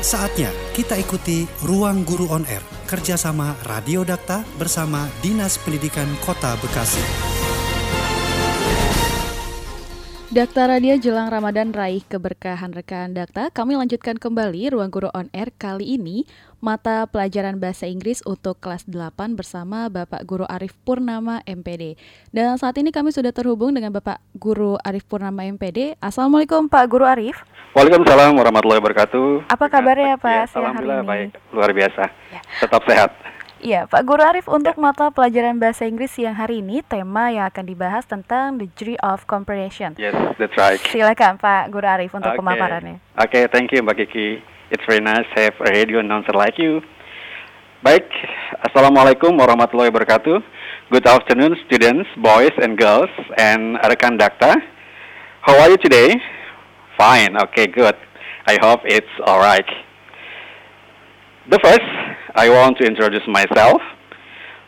Saatnya kita ikuti Ruang Guru On Air, kerjasama Radio Dakta bersama Dinas Pendidikan Kota Bekasi. Dakta Radio jelang Ramadan raih keberkahan rekan Dakta. Kami lanjutkan kembali Ruang Guru On Air kali ini mata pelajaran bahasa Inggris untuk kelas 8 bersama Bapak Guru Arif Purnama MPD. Dan saat ini kami sudah terhubung dengan Bapak Guru Arif Purnama MPD. Assalamualaikum Pak Guru Arif. Waalaikumsalam warahmatullahi wabarakatuh. Apa kabarnya Pak Ya, Alhamdulillah ini? baik, luar biasa. Ya. Tetap sehat. Iya, Pak Guru Arif untuk mata pelajaran bahasa Inggris siang hari ini tema yang akan dibahas tentang degree of comprehension. Yes, that's right. Silakan Pak Guru Arif untuk Oke. pemaparannya. Oke, thank you Mbak Kiki. It's very nice to have a radio announcer like you. Baik, Assalamualaikum warahmatullahi wabarakatuh. Good afternoon students, boys and girls, and rekan dakta. How are you today? Fine, okay, good. I hope it's alright. The first, I want to introduce myself.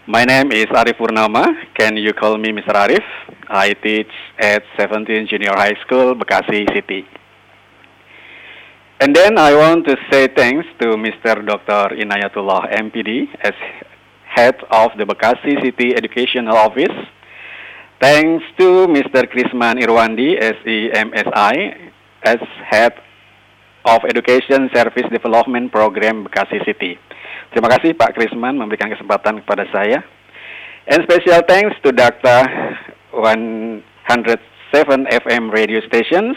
My name is Arif Purnama. Can you call me Mr. Arif? I teach at 17 Junior High School, Bekasi City. And then I want to say thanks to Mr. Dr. Inayatullah MPD as head of the Bekasi City Educational Office. Thanks to Mr. Krisman Irwandi SEMSI as head of Education Service Development Program Bekasi City. Terima kasih Pak Krisman memberikan kesempatan kepada saya. And special thanks to Dr. 107 FM radio stations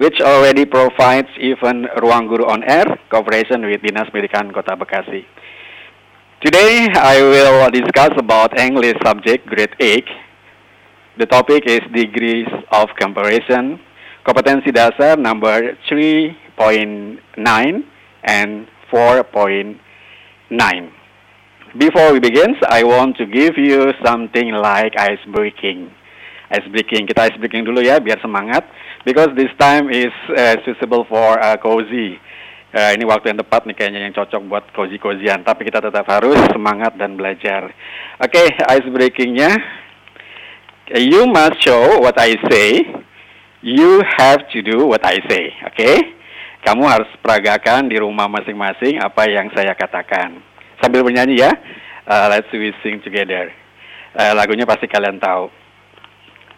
which already provides even Ruang Guru on Air cooperation with Dinas Pendidikan Kota Bekasi. Today I will discuss about English subject grade 8. The topic is degrees of comparison, kompetensi dasar number 3.9 and 4.9. Before we begin, I want to give you something like ice breaking. Ice breaking, kita ice breaking dulu ya biar semangat. Because this time is uh, suitable for uh, cozy. Uh, ini waktu yang tepat nih kayaknya yang cocok buat cozy-cozian. Tapi kita tetap harus semangat dan belajar. Oke, ice breakingnya. You must show what I say. You have to do what I say. Oke? Kamu harus peragakan di rumah masing-masing apa yang saya katakan. Sambil bernyanyi ya. Uh, let's we sing together. Uh, lagunya pasti kalian tahu.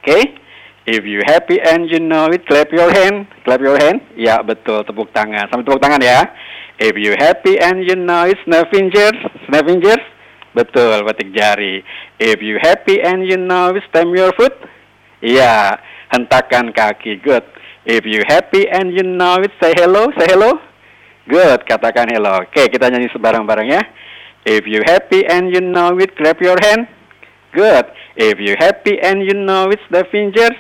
Oke? If you happy and you know it, clap your hand. Clap your hand. Ya, betul. Tepuk tangan. Sambil tepuk tangan ya. If you happy and you know it, snap fingers. Snap fingers. Betul, petik jari. If you happy and you know it, stamp your foot. Iya, hentakan kaki. Good. If you happy and you know it, say hello. Say hello. Good, katakan hello. Oke, kita nyanyi sebarang-barang ya. If you happy and you know it, clap your hand. Good. If you happy and you know it, the fingers.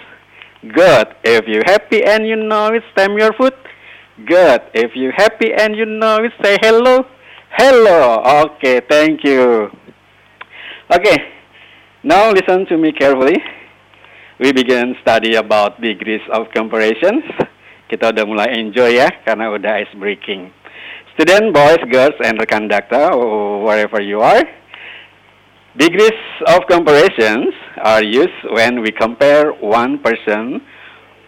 Good. If you happy and you know it, stamp your foot. Good. If you happy and you know it, say hello. Hello. Okay, thank you. Okay, now listen to me carefully. We begin study about degrees of comparisons. Kita udah mulai enjoy ya, karena udah ice breaking. Student, boys, girls, and rekan dakta, wherever you are, degrees of comparisons are used when we compare one person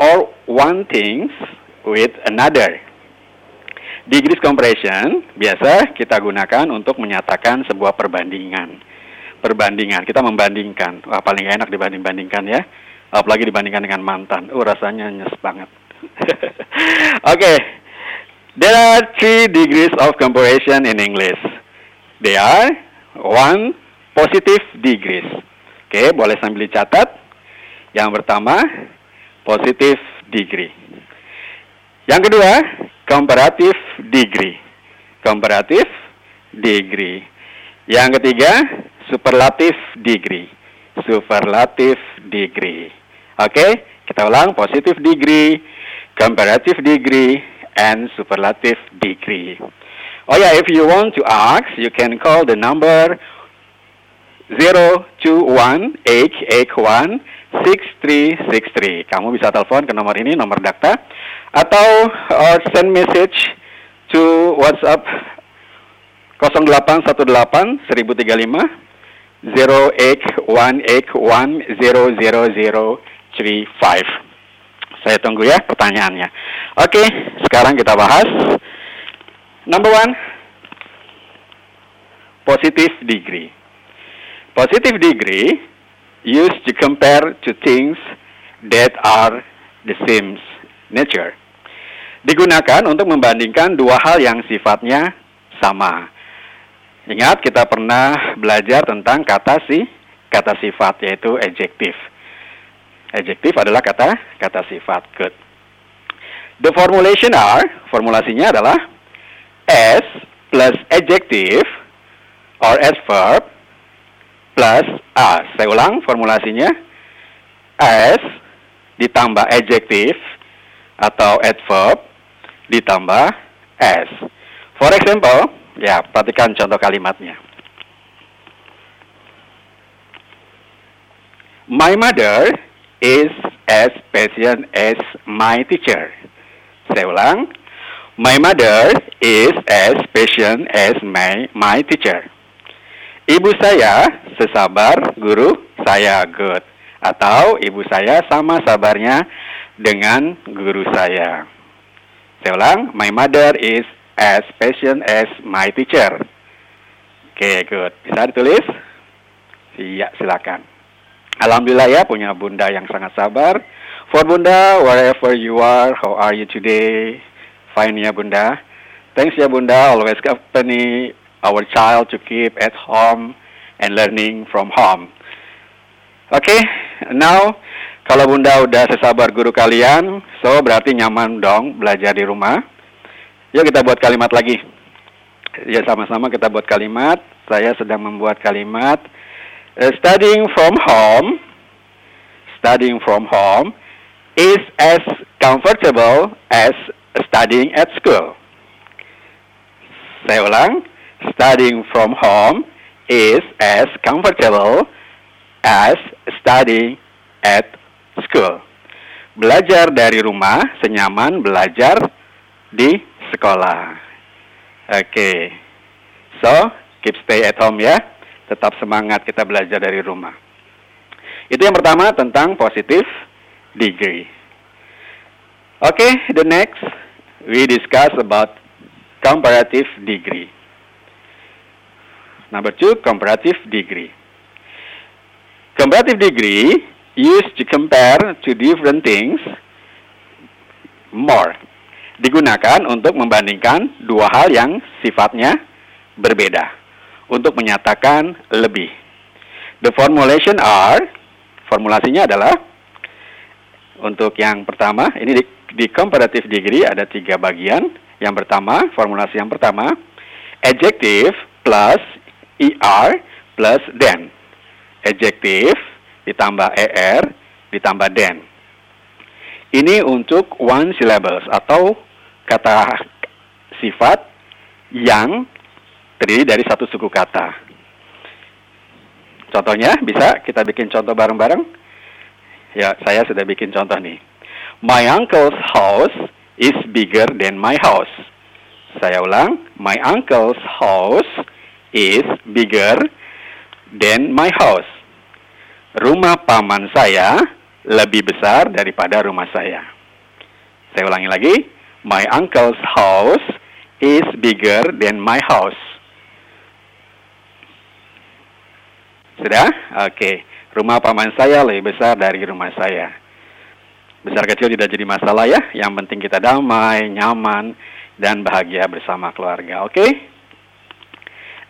or one things with another. Degrees comparison biasa kita gunakan untuk menyatakan sebuah perbandingan. Perbandingan, kita membandingkan. Wah, paling enak dibanding-bandingkan ya. Apalagi dibandingkan dengan mantan. Uh, rasanya nyes banget. Oke. There are three degrees of comparison in English. They are one positive degrees. Oke, boleh sambil dicatat. Yang pertama, positive degree. Yang kedua, comparative degree. Comparative degree. Yang ketiga, superlative degree. Superlative degree. Oke, kita ulang positive degree, comparative degree, and superlative degree. Oh yeah, if you want to ask, you can call the number 021-881-6363. Kamu bisa telepon ke nomor ini, nomor dakta, atau uh, send message to WhatsApp 0818 1035 08181000035. Saya tunggu ya pertanyaannya. Oke, sekarang kita bahas Number one, positive degree. Positive degree used to compare to things that are the same nature. Digunakan untuk membandingkan dua hal yang sifatnya sama. Ingat kita pernah belajar tentang kata si kata sifat yaitu adjective. Adjective adalah kata kata sifat. Good. The formulation are formulasinya adalah s plus adjective or adverb plus a. Saya ulang formulasinya s ditambah adjective atau adverb ditambah s. For example, Ya, perhatikan contoh kalimatnya. My mother is as patient as my teacher. Saya ulang. My mother is as patient as my, my teacher. Ibu saya sesabar guru saya good. Atau ibu saya sama sabarnya dengan guru saya. Saya ulang. My mother is as patient as my teacher. Oke, okay, good. Bisa ditulis? Iya, silakan. Alhamdulillah ya punya bunda yang sangat sabar. For bunda, wherever you are, how are you today? Fine ya bunda. Thanks ya bunda, always accompany our child to keep at home and learning from home. Oke, okay, now kalau bunda udah sesabar guru kalian, so berarti nyaman dong belajar di rumah. Yuk kita buat kalimat lagi. Ya sama-sama kita buat kalimat. Saya sedang membuat kalimat. Uh, studying from home, studying from home is as comfortable as studying at school. Saya ulang. Studying from home is as comfortable as studying at school. Belajar dari rumah senyaman belajar di sekolah. Oke. Okay. So, keep stay at home ya. Tetap semangat kita belajar dari rumah. Itu yang pertama tentang positive degree. Oke, okay, the next we discuss about comparative degree. Number two, comparative degree. Comparative degree used to compare to different things more digunakan untuk membandingkan dua hal yang sifatnya berbeda untuk menyatakan lebih. The formulation are formulasinya adalah untuk yang pertama ini di, di comparative degree ada tiga bagian. Yang pertama formulasi yang pertama adjective plus er plus then. Adjective ditambah er ditambah then. Ini untuk one syllables atau kata sifat yang terdiri dari satu suku kata. Contohnya bisa kita bikin contoh bareng-bareng. Ya, saya sudah bikin contoh nih. My uncle's house is bigger than my house. Saya ulang, my uncle's house is bigger than my house. Rumah paman saya lebih besar daripada rumah saya. Saya ulangi lagi, My uncle's house is bigger than my house. Sudah? Oke. Rumah paman saya lebih besar dari rumah saya. Besar kecil tidak jadi masalah ya. Yang penting kita damai, nyaman, dan bahagia bersama keluarga. Oke? Okay?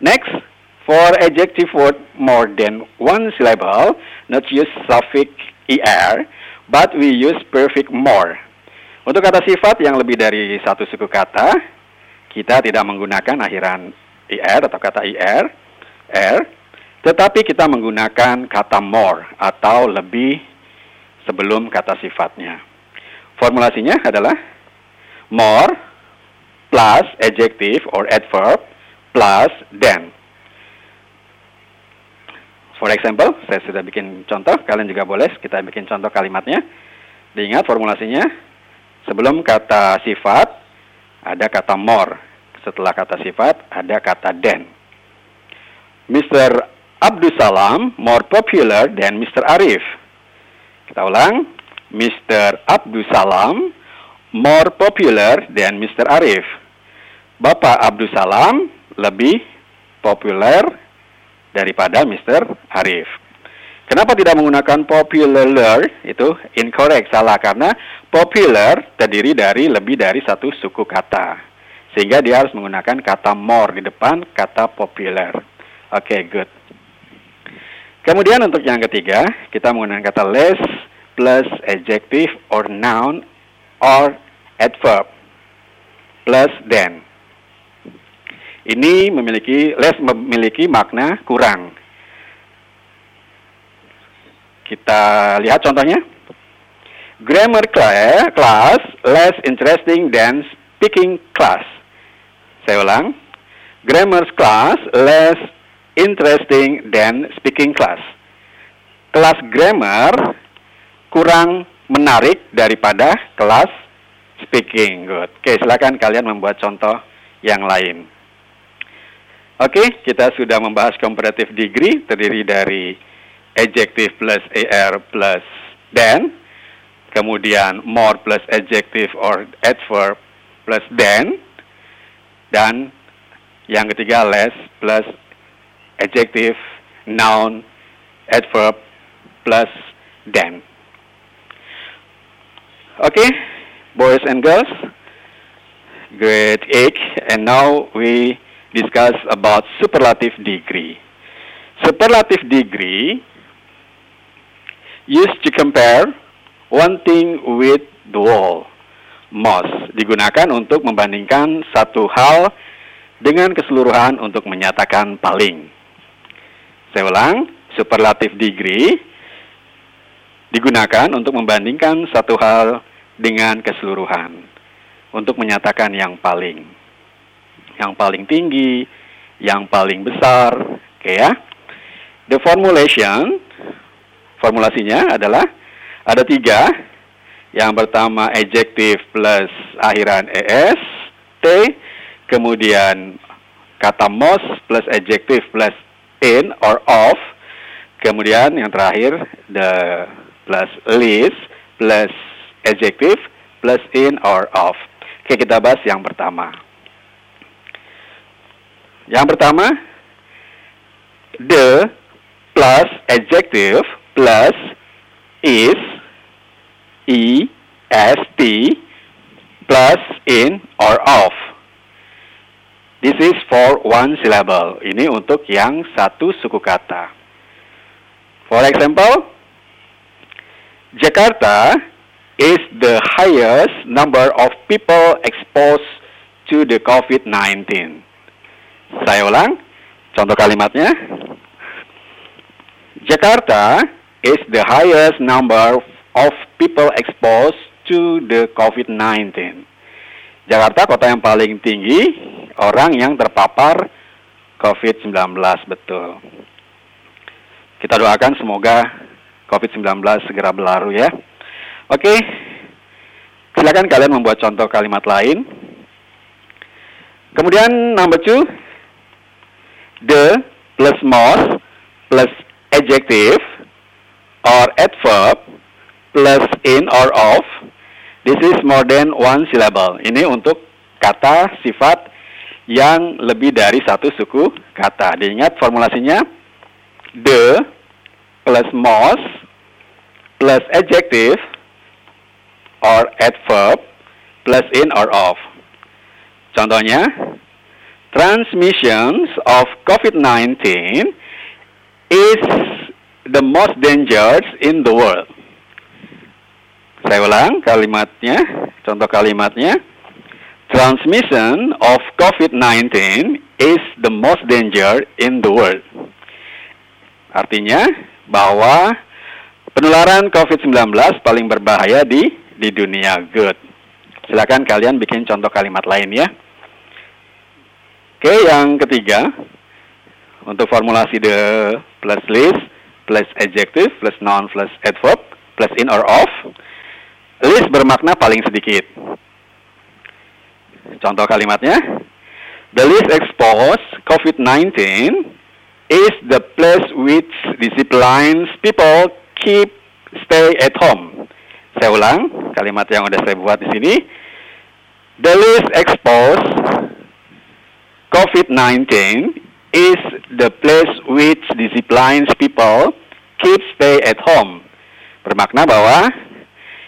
Next, for adjective word more than one syllable, not use suffix er, but we use perfect more. Untuk kata sifat yang lebih dari satu suku kata, kita tidak menggunakan akhiran ir atau kata ir, r, tetapi kita menggunakan kata more atau lebih sebelum kata sifatnya. Formulasinya adalah more plus adjective or adverb plus then. For example, saya sudah bikin contoh, kalian juga boleh kita bikin contoh kalimatnya. Diingat formulasinya Sebelum kata sifat ada kata more. Setelah kata sifat ada kata then. Mr. Abdul Salam more popular than Mr. Arif. Kita ulang. Mr. Abdul Salam more popular than Mr. Arif. Bapak Abdul Salam lebih populer daripada Mr. Arif. Kenapa tidak menggunakan popular? Itu incorrect, salah karena popular terdiri dari lebih dari satu suku kata. Sehingga dia harus menggunakan kata more di depan kata popular. Oke, okay, good. Kemudian untuk yang ketiga, kita menggunakan kata less plus adjective or noun or adverb plus than. Ini memiliki less memiliki makna kurang. Kita lihat contohnya. Grammar class less interesting than speaking class. Saya ulang. Grammar class less interesting than speaking class. Kelas grammar kurang menarik daripada kelas speaking. Good. Oke, silakan kalian membuat contoh yang lain. Oke, kita sudah membahas comparative degree terdiri dari adjective plus AR plus than, kemudian more plus adjective or adverb plus than, dan yang ketiga less plus adjective, noun, adverb plus than. Okay, boys and girls, grade 8, and now we discuss about superlative degree. Superlative degree used to compare one thing with the whole. Most digunakan untuk membandingkan satu hal dengan keseluruhan untuk menyatakan paling. Saya ulang, superlative degree digunakan untuk membandingkan satu hal dengan keseluruhan untuk menyatakan yang paling yang paling tinggi, yang paling besar, oke okay, ya. The formulation formulasinya adalah ada tiga. Yang pertama adjective plus akhiran es, t, kemudian kata most plus adjective plus in or of, kemudian yang terakhir the plus least plus adjective plus in or of. Oke, kita bahas yang pertama. Yang pertama, the plus adjective plus is, e, s, t, plus in or of. This is for one syllable. Ini untuk yang satu suku kata. For example, Jakarta is the highest number of people exposed to the COVID-19. Saya ulang, contoh kalimatnya. Jakarta is the highest number of people exposed to the COVID-19. Jakarta kota yang paling tinggi orang yang terpapar COVID-19, betul. Kita doakan semoga COVID-19 segera berlalu ya. Oke, silakan kalian membuat contoh kalimat lain. Kemudian number two, the plus most plus adjective or adverb plus in or of. This is more than one syllable. Ini untuk kata sifat yang lebih dari satu suku kata. Diingat formulasinya the plus most plus adjective or adverb plus in or of. Contohnya, transmissions of COVID-19 is the most dangerous in the world. Saya ulang kalimatnya, contoh kalimatnya. Transmission of COVID-19 is the most danger in the world. Artinya bahwa penularan COVID-19 paling berbahaya di di dunia. Good. Silakan kalian bikin contoh kalimat lain ya. Oke, yang ketiga untuk formulasi the plus list plus adjective plus noun plus adverb plus in or of. List bermakna paling sedikit. Contoh kalimatnya, the least exposed COVID-19 is the place which disciplines people keep stay at home. Saya ulang kalimat yang udah saya buat di sini. The least exposed COVID-19 is the place which disciplines people keep stay at home. Bermakna bahwa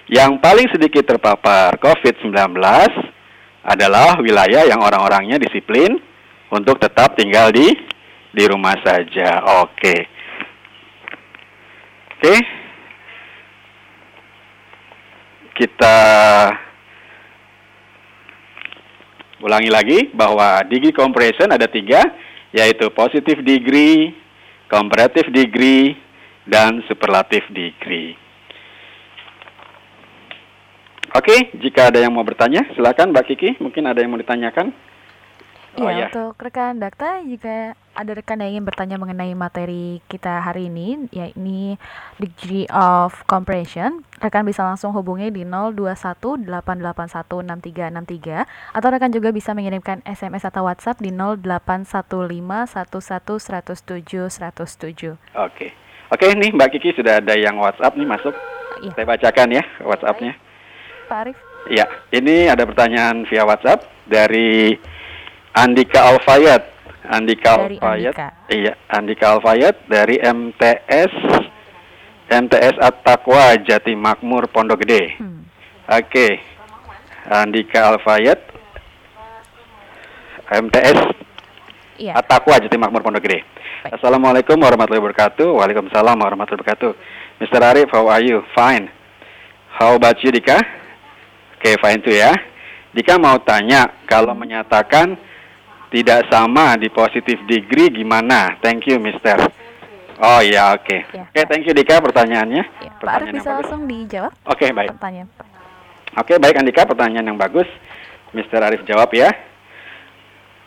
yang paling sedikit terpapar COVID-19 adalah wilayah yang orang-orangnya disiplin untuk tetap tinggal di di rumah saja. Oke. Oke. Kita ulangi lagi bahwa degree comparison ada tiga, yaitu positive degree, comparative degree, dan superlative degree. Oke, jika ada yang mau bertanya, silakan Mbak Kiki. Mungkin ada yang mau ditanyakan. Oh, ya, untuk rekan Dakta, jika ada rekan yang ingin bertanya mengenai materi kita hari ini, yakni Degree of Comprehension, rekan bisa langsung hubungi di 0218816363 atau rekan juga bisa mengirimkan SMS atau WhatsApp di 08151107 Oke. Oke, nih Mbak Kiki sudah ada yang WhatsApp nih masuk. Iya. Saya bacakan ya WhatsAppnya. Pak Arif. Iya, ini ada pertanyaan via WhatsApp dari Andika Alfayat. Andika dari Alfayat. Andika. Iya, Andika Alfayat dari MTS MTS At-Taqwa Jati Makmur Pondok Gede. Hmm. Oke. Okay. Andika Alfayat MTS iya. At-Taqwa Jati Makmur Pondok Gede. Baik. Assalamualaikum warahmatullahi wabarakatuh. Waalaikumsalam warahmatullahi wabarakatuh. Mr. Arif, how are you? Fine. How about you, Dika? Oke, okay, fine tuh ya. Dika mau tanya, kalau menyatakan tidak sama di positif degree gimana? Thank you, Mister. Oh iya, oke. Okay. Ya, oke, okay, thank you Dika pertanyaannya. Ya, pertanyaan Pak Arif bisa langsung dijawab. Oke, okay, baik. Pertanyaan. Oke, okay, baik Andika, pertanyaan yang bagus. Mister Arif jawab ya.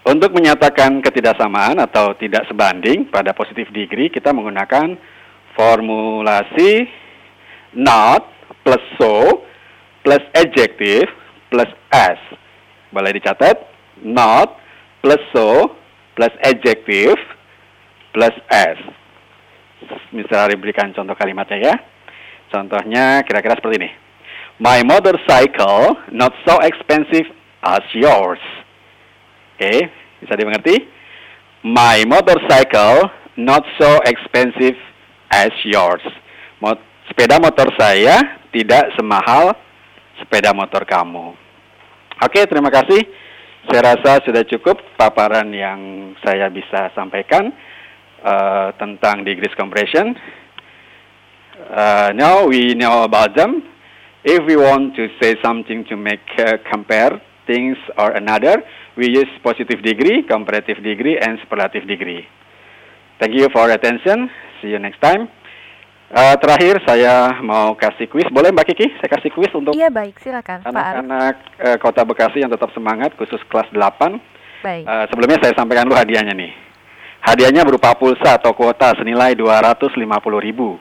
Untuk menyatakan ketidaksamaan atau tidak sebanding pada positif degree, kita menggunakan formulasi not plus so plus adjective plus s. Boleh dicatat? Not plus so plus adjective plus s. Misalnya berikan contoh kalimatnya ya. Contohnya kira-kira seperti ini. My motorcycle not so expensive as yours. Oke, okay, bisa dimengerti? My motorcycle not so expensive as yours. Mot sepeda motor saya tidak semahal sepeda motor kamu. Oke, terima kasih. Saya rasa sudah cukup paparan yang saya bisa sampaikan uh, tentang degrees compression. Uh, now we know about them. If we want to say something to make uh, compare things or another, we use positive degree, comparative degree, and superlative degree. Thank you for attention. See you next time. Uh, terakhir saya mau kasih kuis, boleh Mbak Kiki? Saya kasih kuis untuk Iya baik, silakan anak-anak uh, Kota Bekasi yang tetap semangat, khusus kelas 8. Baik. Uh, sebelumnya saya sampaikan dulu hadiahnya nih. Hadiahnya berupa pulsa atau kuota senilai 250 ribu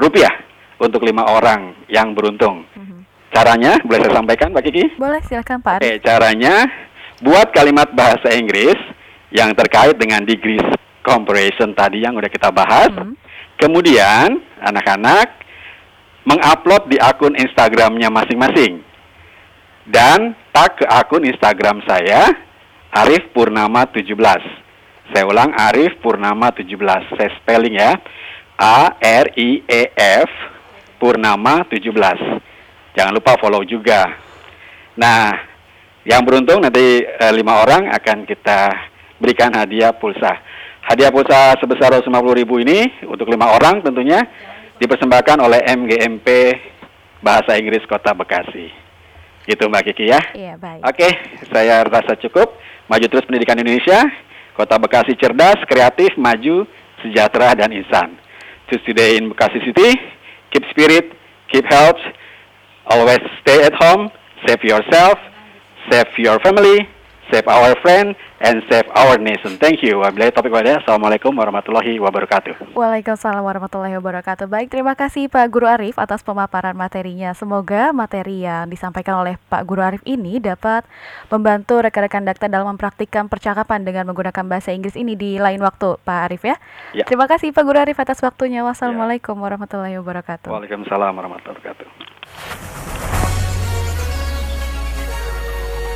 rupiah untuk lima orang yang beruntung. Mm -hmm. Caranya boleh saya sampaikan Mbak Kiki? Boleh, silakan Pak Oke, caranya buat kalimat bahasa Inggris yang terkait dengan degrees comparison tadi yang udah kita bahas. Mm -hmm Kemudian anak-anak mengupload di akun Instagramnya masing-masing dan tag ke akun Instagram saya Arif Purnama 17. Saya ulang Arif Purnama 17. Saya spelling ya. A R I E F Purnama 17. Jangan lupa follow juga. Nah, yang beruntung nanti eh, lima orang akan kita berikan hadiah pulsa. Hadiah pulsa sebesar 150 ribu ini untuk lima orang tentunya dipersembahkan oleh MGMP Bahasa Inggris Kota Bekasi. Gitu Mbak Kiki ya. Iya, baik. Oke, saya rasa cukup. Maju terus pendidikan Indonesia. Kota Bekasi cerdas, kreatif, maju, sejahtera dan insan. To today in Bekasi City, keep spirit, keep health, always stay at home, save yourself, save your family, save our friend, and save our nation. Thank you. Wabillahi topik wadah. Assalamualaikum warahmatullahi wabarakatuh. Waalaikumsalam warahmatullahi wabarakatuh. Baik, terima kasih Pak Guru Arif atas pemaparan materinya. Semoga materi yang disampaikan oleh Pak Guru Arif ini dapat membantu rekan-rekan dakta dalam mempraktikkan percakapan dengan menggunakan bahasa Inggris ini di lain waktu, Pak Arif ya. ya. Terima kasih Pak Guru Arif atas waktunya. Wassalamualaikum ya. warahmatullahi wabarakatuh. Waalaikumsalam warahmatullahi wabarakatuh.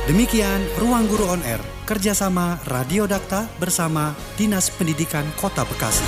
Demikian Ruang Guru On Air, kerjasama Radio Dakta bersama Dinas Pendidikan Kota Bekasi.